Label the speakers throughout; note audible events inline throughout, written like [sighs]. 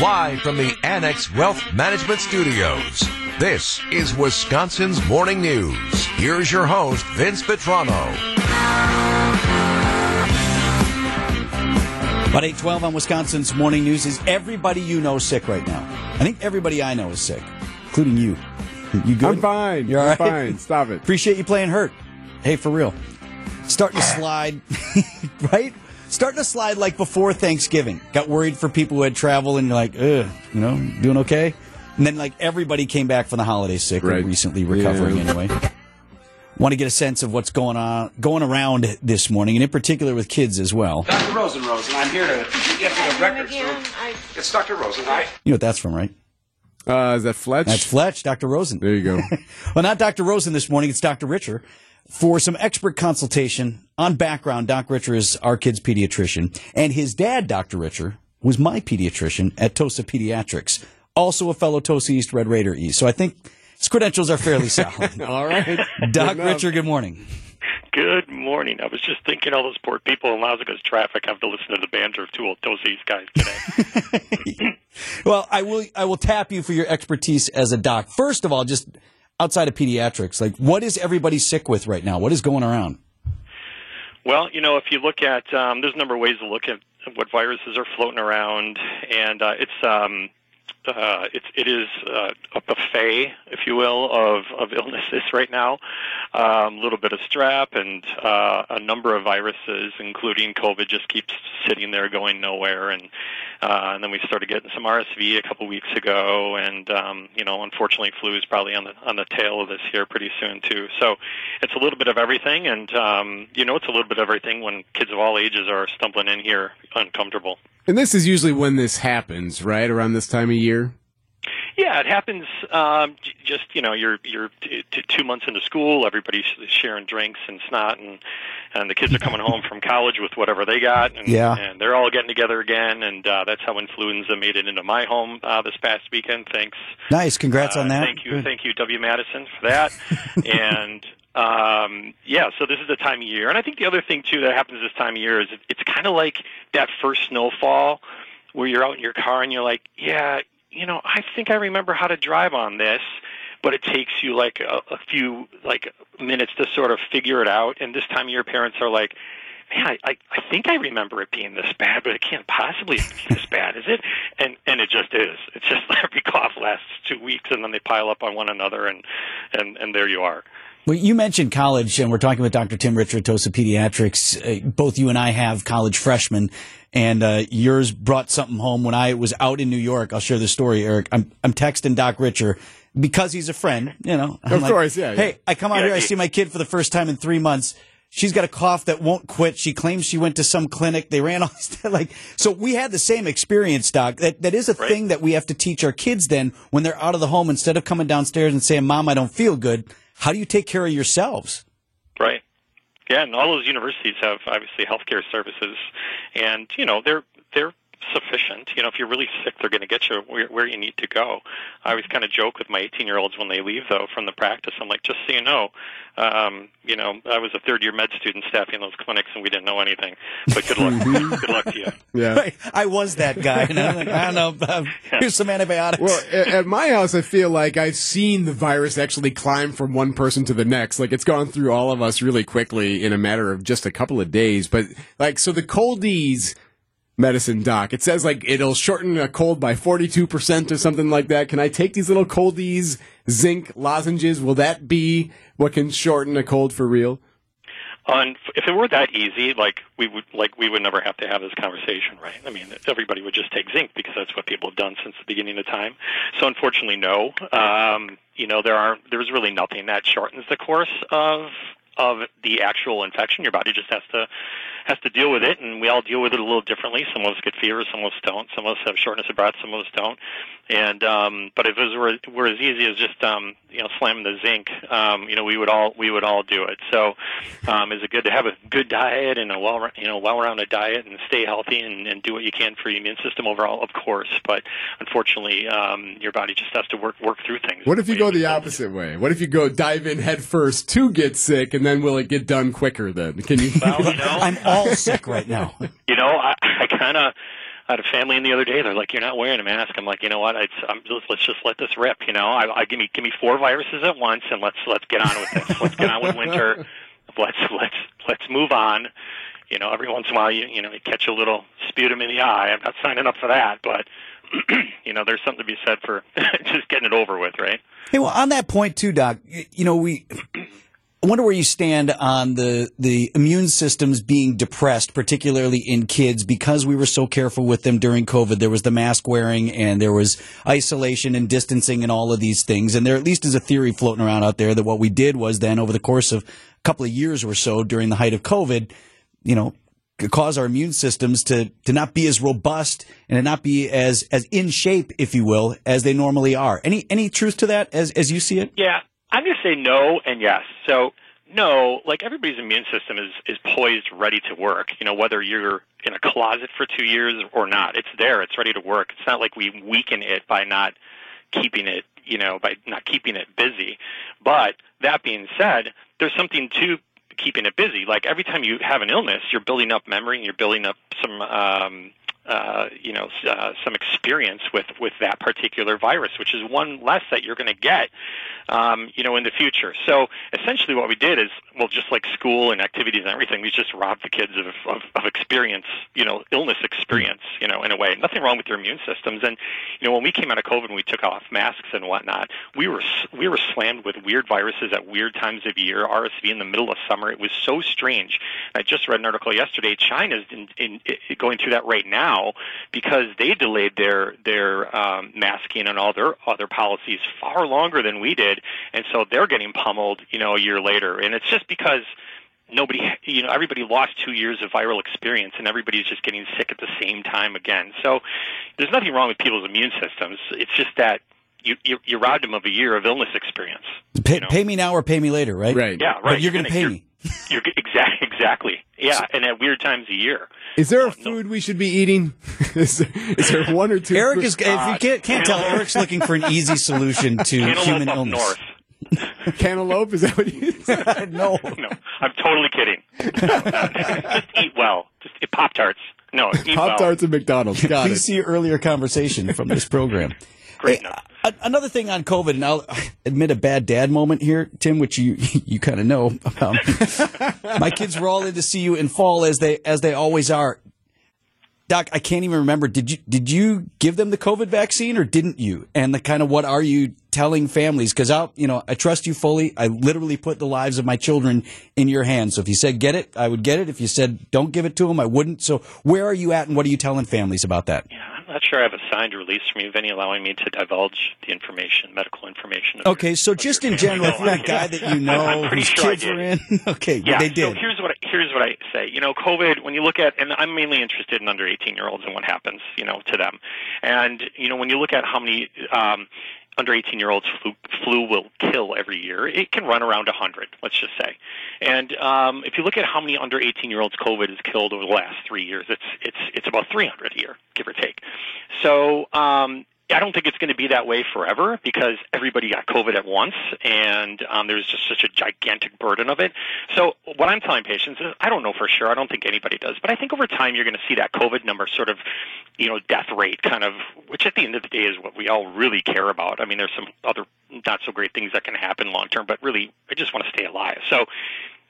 Speaker 1: Live from the Annex Wealth Management Studios, this is Wisconsin's Morning News. Here's your host, Vince Vitrano.
Speaker 2: About 812 on Wisconsin's Morning News. Is everybody you know sick right now? I think everybody I know is sick, including you. [laughs] You good?
Speaker 3: I'm fine.
Speaker 2: You're all
Speaker 3: I'm
Speaker 2: right?
Speaker 3: fine. Stop it. [laughs]
Speaker 2: Appreciate you playing hurt. Hey, for real. Starting to [sighs] slide, [laughs] right? Starting to slide like before Thanksgiving. Got worried for people who had travel and you're like, ugh, you know, doing okay? And then like everybody came back from the holiday sick or
Speaker 3: Right.
Speaker 2: recently recovering
Speaker 3: Yeah.
Speaker 2: anyway. Want to get a sense of what's going on, going around this morning, and in particular with kids as well.
Speaker 4: Dr. Rosenrose, and I'm here to get to the records room.
Speaker 5: I,
Speaker 4: It's Dr. Rosen. Hi.
Speaker 2: You know what that's from, right?
Speaker 3: Uh, is that Fletch?
Speaker 2: That's Fletch, Dr. Rosen.
Speaker 3: there you go. [laughs]
Speaker 2: Well, not Dr. Rosen this morning. It's Dr. Richer for some expert consultation on background. Doc Richer is our kid's pediatrician, and his dad, Dr. Richer, was my pediatrician at Tosa Pediatrics, also a fellow Tosa East Red Raider East. So I think his credentials are fairly [laughs] solid.
Speaker 3: All right.
Speaker 2: Doc
Speaker 3: Good.
Speaker 2: Richer, good morning.
Speaker 6: Good morning. I was just thinking all those poor people in Las Vegas traffic have to listen to the banter of two old Toesies guys today. [laughs] [laughs]
Speaker 2: Well, I will I will tap you for your expertise as a doc. First of all, just outside of pediatrics, like what is everybody sick with right now? What is going around?
Speaker 6: Well, you know, if you look at, um, there's a number of ways to look at what viruses are floating around, and uh, it's um, uh, it's it is uh, a buffet, if you will, of of illnesses [laughs] right now. Um, a little bit of strep and uh, a number of viruses, including COVID, just keeps sitting there going nowhere. And uh, and then we started getting some RSV a couple weeks ago, and um, you know, unfortunately, flu is probably on the on the tail of this here pretty soon too. So it's a little bit of everything, and um, you know, it's a little bit of everything when kids of all ages are stumbling in here uncomfortable.
Speaker 3: And this is usually when this happens, right? Around this time of year.
Speaker 6: Yeah, it happens. Um, just you know, you're you're t- t- two months into school. Everybody's sharing drinks and snot, and and the kids are coming home from college with whatever they got, and,
Speaker 2: Yeah.
Speaker 6: and they're all getting together again. And uh, that's how influenza made it into my home uh, this past weekend. Thanks.
Speaker 2: Nice, congrats
Speaker 6: Uh,
Speaker 2: on that.
Speaker 6: Thank you, thank you, W. Madison, for that. [laughs] and um, yeah, so this is the time of year, and I think the other thing too that happens this time of year is it's kind of like that first snowfall where you're out in your car and you're like, yeah, you know, I think I remember how to drive on this. But it takes you like a, a few like minutes to sort of figure it out. And this time year, parents are like, man, I, I, I think I remember it being this bad, but it can't possibly be this bad, is it? And and it just is. It's just [laughs] every cough lasts two weeks, and then they pile up on one another, and and and there you are.
Speaker 2: Well, you mentioned college, and we're talking with Dr. Tim Richer, Tosa Pediatrics. Uh, both you and I have college freshmen, and uh, yours brought something home when I was out in New York. I'll share the story, Eric. I'm, I'm texting Doc Richer because he's a friend, you know. I'm
Speaker 3: Of course, yeah,
Speaker 2: Hey,
Speaker 3: yeah.
Speaker 2: I come out
Speaker 6: Yeah,
Speaker 2: here, I see my kid for the first time in three months. She's got a cough that won't quit. She claims she went to some clinic. They ran all [laughs] this, like, so we had the same experience, Doc. That, that is a
Speaker 6: Right.
Speaker 2: thing that we have to teach our kids then when they're out of the home instead of coming downstairs and saying, Mom, I don't feel good. How do you take care of yourselves?
Speaker 6: Right. Yeah, and all those universities have obviously healthcare services, and you know they're they're sufficient. You know, if you're really sick, they're going to get you where, where you need to go. I always kind of joke with my 18 year olds when they leave though from the practice. I'm like, just so you know, um, you know, I was a third year med student staffing those clinics, and we didn't know anything. But good luck, [laughs] good luck to you.
Speaker 3: Yeah. [laughs]
Speaker 2: I was that guy. And I'm like, I don't know. uh, here's some antibiotics.
Speaker 3: Well, at my house, I feel like I've seen the virus actually climb from one person to the next. Like it's gone through all of us really quickly in a matter of just a couple of days. But like, so the Cold-EEZE medicine doc, it says like it'll shorten a cold by 42% or something like that. Can I take these little Cold-EEZE zinc lozenges? Will that be what can shorten a cold for real?
Speaker 6: On, if it were that easy, like we would, like we would never have to have this conversation, right? I mean, everybody would just take zinc because that's what people have done since the beginning of time. So, unfortunately, no. Um, you know, there are there's really nothing that shortens the course of of the actual infection. Your body just has to has to deal with it, and we all deal with it a little differently. Some of us get fever, some of us don't. Some of us have shortness of breath, some of us don't. And um, but if it was, were, were as easy as just um, you know slamming the zinc, um, you know we would all we would all do it. So um, is it good to have a good diet and a well you know well-rounded diet and stay healthy and, and do what you can for your immune system overall? Of course, but unfortunately, um, your body just has to work work through things.
Speaker 3: What if you go the opposite way? What if you go dive in head first to get sick, and then will it get done quicker? Then can you?
Speaker 6: Well, you [laughs] know,
Speaker 2: I'm all sick right now. [laughs]
Speaker 6: you know, I, I kind of, I had a family in the other day. They're like, "You're not wearing a mask." I'm like, "You know what? It's, I'm, let's just let this rip." You know, I, I give me give me four viruses at once, and let's let's get on with this. [laughs] let's get on with winter. Let's let's let's move on. You know, every once in a while, you you know, you catch a little sputum in the eye. I'm not signing up for that, but [clears throat] you know, there's something to be said for [laughs] just getting it over with, right?
Speaker 2: Hey, well, on that point too, Doc. You know, we. I wonder where you stand on the the immune systems being depressed, particularly in kids, because we were so careful with them during COVID. There was the mask wearing, and there was isolation and distancing, and all of these things. And there at least is a theory floating around out there that what we did was then, over the course of a couple of years or so, during the height of COVID, you know, cause our immune systems to to not be as robust and to not be as as in shape, if you will, as they normally are. Any any truth to that, as as you see it?
Speaker 6: Yeah, I'm going to say no and yes. So no, like everybody's immune system is is poised, ready to work. You know, whether you're in a closet for two years or not, it's there. It's ready to work. It's not like we weaken it by not keeping it, you know, by not keeping it busy. But that being said, there's something to keeping it busy. Like every time you have an illness, you're building up memory and you're building up some um, uh, you know uh, some experience with with that particular virus, which is one less that you're going to get, um, you know, in the future. So essentially, what we did is, well, just like school and activities and everything, we just robbed the kids of, of, of experience, you know, illness experience, you know, in a way. Nothing wrong with their immune systems. And you know, when we came out of COVID and we took off masks and whatnot, we were we were slammed with weird viruses at weird times of year. RSV in the middle of summer. It was so strange. I just read an article yesterday. China's in, in, in going through that right now because they delayed their their um, masking and all their other policies far longer than we did, and so they're getting pummeled, you know, a year later. And it's just because nobody, you know, everybody lost two years of viral experience, and everybody's just getting sick at the same time again. So there's nothing wrong with people's immune systems. It's just that you you, you robbed them of a year of illness experience.
Speaker 2: Pay,
Speaker 6: you know?
Speaker 2: pay me now or pay me later, right?
Speaker 3: Right.
Speaker 6: Yeah, right.
Speaker 2: But you're going to pay
Speaker 6: you're,
Speaker 2: me. [laughs]
Speaker 6: You're exactly exactly. Yeah, and at weird times a year.
Speaker 3: Is there a oh, food we should be eating? [laughs] is, there, is there one or two?
Speaker 2: Eric
Speaker 3: food-
Speaker 2: is. If you uh, can't, can't tell, Eric's looking for an easy solution to human illness.
Speaker 6: north. [laughs]
Speaker 3: cantaloupe. Is that what you [laughs] said?
Speaker 2: no.
Speaker 6: No, I'm totally kidding. [laughs] Just eat well. Just eat Pop Tarts. No, eat
Speaker 3: Pop
Speaker 6: well.
Speaker 3: Tarts and McDonald's. Got
Speaker 2: Please
Speaker 3: it.
Speaker 2: see your earlier conversation from this program.
Speaker 6: Great.
Speaker 2: Hey, a- another thing on COVID, and I'll admit a bad dad moment here, Tim, which you you kind of know. Um, my kids were all in to see you in fall as they as they always are. Doc, I can't even remember. Did you did you give them the COVID vaccine or didn't you? And the kind of what are you telling families? Because I, you know, I trust you fully. I literally put the lives of my children in your hands. So if you said get it, I would get it. If you said don't give it to them, I wouldn't. So where are you at, and what are you telling families about that?
Speaker 6: Yeah, I'm not sure I have a signed release from you, Vinny, allowing me to divulge the information, medical information.
Speaker 2: Okay,
Speaker 6: your-
Speaker 2: so just in general, you're a guy that you know whose
Speaker 6: sure
Speaker 2: kids are in, [laughs] okay,
Speaker 6: Yeah,
Speaker 2: they
Speaker 6: so
Speaker 2: did.
Speaker 6: here's what I, here's what I say. You know, COVID. When you look at, and I'm mainly interested in under 18 year olds and what happens, you know, to them. And you know, when you look at how many um, under 18 year olds flu, flu will kill every year, it can run around 100. Let's just say. And um, if you look at how many under 18 year olds COVID has killed over the last three years, it's it's it's about 300 a year, give or take. So. Um, I don't think it's going to be that way forever because everybody got COVID at once, and um, there's just such a gigantic burden of it. So what I'm telling patients is, I don't know for sure. I don't think anybody does, but I think over time you're going to see that COVID number sort of, you know, death rate kind of, which at the end of the day is what we all really care about. I mean, there's some other not so great things that can happen long term, but really, I just want to stay alive. So.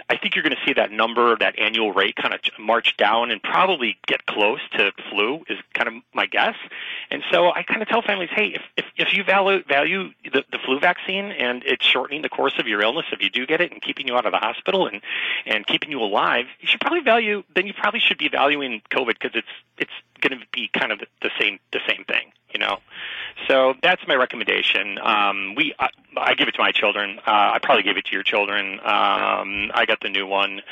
Speaker 6: I think you're going to see that number, that annual rate, kind of march down and probably get close to flu is kind of my guess. And so I kind of tell families, hey, if if, if you value value the, the flu vaccine and it's shortening the course of your illness if you do get it and keeping you out of the hospital and and keeping you alive, you should probably value. Then you probably should be valuing COVID because it's it's going to be kind of the, same the same thing, you know. So that's my recommendation. Um, we I, I give it to my children. Uh, I probably gave it to your children. Um, I got the new one.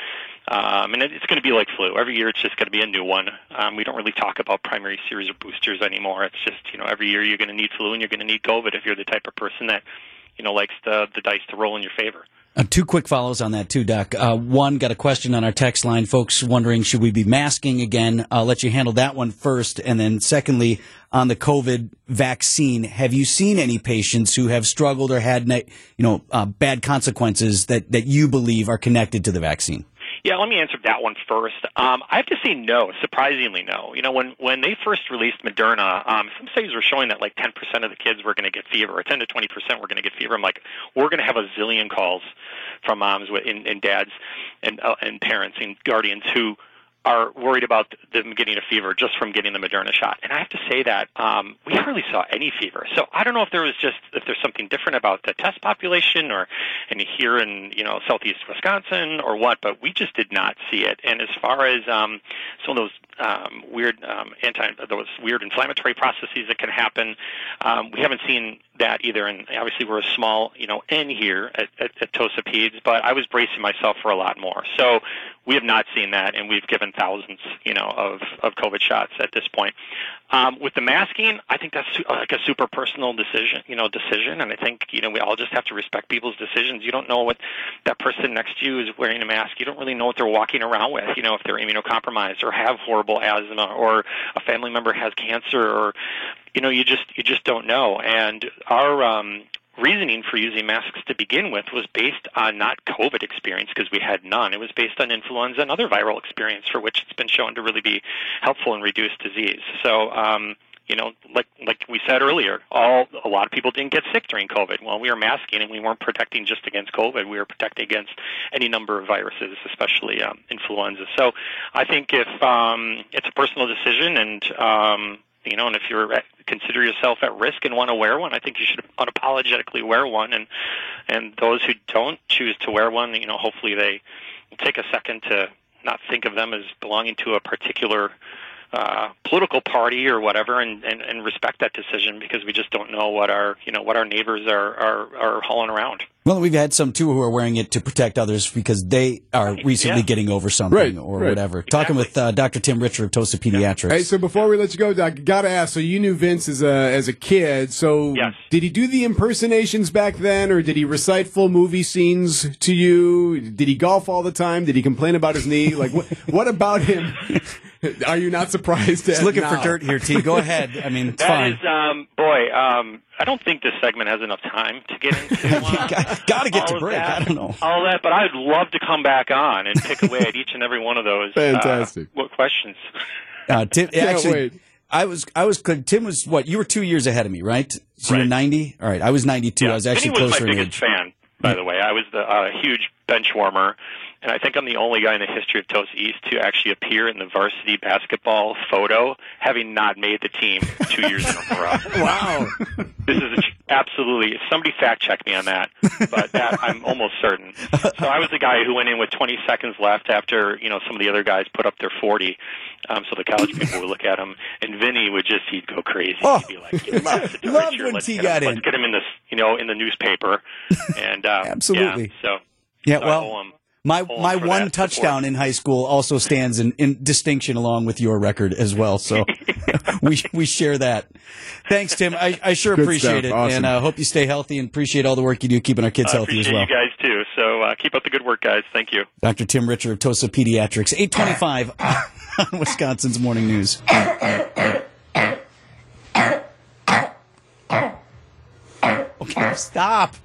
Speaker 6: Um, and it's going to be like flu. Every year it's just going to be a new one. Um, we don't really talk about primary series or boosters anymore. It's just, you know, every year you're going to need flu and you're going to need COVID if you're the type of person that, you know, likes the, the dice to roll in your favor.
Speaker 2: Uh, two quick follows on that too, Doc. Uh, one, got a question on our text line. Folks wondering, should we be masking again? I'll let you handle that one first. And then secondly, on the COVID vaccine, have you seen any patients who have struggled or had, you know, uh, bad consequences that, that you believe are connected to the vaccine?
Speaker 6: Yeah, let me answer that one first. Um, I have to say no, surprisingly no. You know, when when they first released Moderna, um, some studies were showing that like 10% of the kids were going to get fever, or 10 to 20% were going to get fever. I'm like, we're going to have a zillion calls from moms and, and dads and uh, and parents and guardians who are worried about them getting a fever just from getting the Moderna shot. And I have to say that um, we hardly saw any fever. So I don't know if there was just if there's something different about the test population or and here in you know southeast Wisconsin or what, but we just did not see it. And as far as um, some of those um, weird um, anti those weird inflammatory processes that can happen, um, we haven't seen that either. And obviously we're a small you know N here at, at, at TOSA Peds, but I was bracing myself for a lot more. So we have not seen that, and we've given thousands, you know, of of COVID shots at this point. Um, with the masking, I think that's like a super personal decision, you know, decision, and I think you know we all just have to respect people's decisions. You don't know what that person next to you is wearing a mask. You don't really know what they're walking around with. You know, if they're immunocompromised or have horrible asthma, or a family member has cancer, or you know, you just you just don't know. And our um, reasoning for using masks to begin with was based on not COVID experience because we had none. It was based on influenza and other viral experience for which it's been shown to really be helpful in reduced disease. So, um, you know, like like we said earlier, all a lot of people didn't get sick during COVID. Well, we were masking and we weren't protecting just against COVID. We were protecting against any number of viruses, especially um, influenza. So, I think if um, it's a personal decision and um, you know, and if you're consider yourself at risk and want to wear one, I think you should unapologetically wear one. And and those who don't choose to wear one, you know, hopefully they take a second to not think of them as belonging to a particular uh, political party or whatever, and, and, and respect that decision because we just don't know what our you know what our neighbors are are, are hauling around.
Speaker 2: Well, we've had some too who are wearing it to protect others because they are recently
Speaker 6: Yeah.
Speaker 2: getting over something
Speaker 3: Right,
Speaker 2: or
Speaker 3: right.
Speaker 2: whatever. Talking with uh, Dr. Tim Richer of Tosa Pediatrics.
Speaker 3: Hey, so before we let you go, Doc, gotta ask. So you knew Vince as a as a kid. So
Speaker 6: Yes.
Speaker 3: did he do the impersonations back then, or did he recite full movie scenes to you? Did he golf all the time? Did he complain about his knee? Like what? [laughs] what about him? Are you not surprised?
Speaker 2: Just looking
Speaker 3: now?
Speaker 2: for dirt here, T. Go ahead. I mean, it's
Speaker 6: That
Speaker 2: fine.
Speaker 6: is, um, boy, um, I don't think this segment has enough time to get into. [laughs] uh,
Speaker 2: Got- gotta get
Speaker 6: all
Speaker 2: to break.
Speaker 6: that-
Speaker 2: I don't know.
Speaker 6: all that, but I'd love to come back on and pick away at each and every one of those. uh,
Speaker 3: Fantastic.
Speaker 6: what questions?
Speaker 2: Uh, Tim, [laughs] actually,
Speaker 3: wait.
Speaker 2: I was, I was, Tim was what? You were two years ahead of me, right? So you're 90? All right. I was 92. I was actually
Speaker 6: Vinny was
Speaker 2: closer
Speaker 6: my
Speaker 2: in
Speaker 6: biggest
Speaker 2: age.
Speaker 6: fan, by the way. I was the uh, huge bench warmer, and I think I'm the only guy in the history of Tosa East to actually appear in the varsity basketball photo, having not made the team two years in a row. [laughs]
Speaker 3: Wow.
Speaker 6: This is a, absolutely. Somebody fact check me on that, but that I'm almost certain. So I was the guy who went in with 20 seconds left after you know some of the other guys put up their 40. Um, so the college people would look at him, and Vinny would just he'd go crazy.
Speaker 2: Oh,
Speaker 6: he'd be like, "Give me this to
Speaker 2: loved
Speaker 6: Richard.
Speaker 2: when
Speaker 6: let's get
Speaker 2: got
Speaker 6: him,
Speaker 2: in."
Speaker 6: Let's get him in this, you know, in the newspaper." And [laughs] uh,
Speaker 2: Absolutely.
Speaker 6: Yeah, so
Speaker 2: Yeah,
Speaker 6: so
Speaker 2: well, my
Speaker 6: owe
Speaker 2: my one touchdown
Speaker 6: support.
Speaker 2: in high school also stands in, in distinction along with your record as well. So [laughs] we we share that. Thanks, Tim. I, I sure
Speaker 3: Good
Speaker 2: appreciate
Speaker 3: stuff.
Speaker 2: it,
Speaker 3: Awesome.
Speaker 2: and uh, hope you stay healthy and appreciate all the work you do keeping our kids
Speaker 6: I
Speaker 2: healthy as well.
Speaker 6: you guys too. So uh, keep up the good work, guys. Thank you.
Speaker 2: Dr. Tim Richer of Tosa Pediatrics, 825 [laughs] on Wisconsin's Morning News. Okay, stop.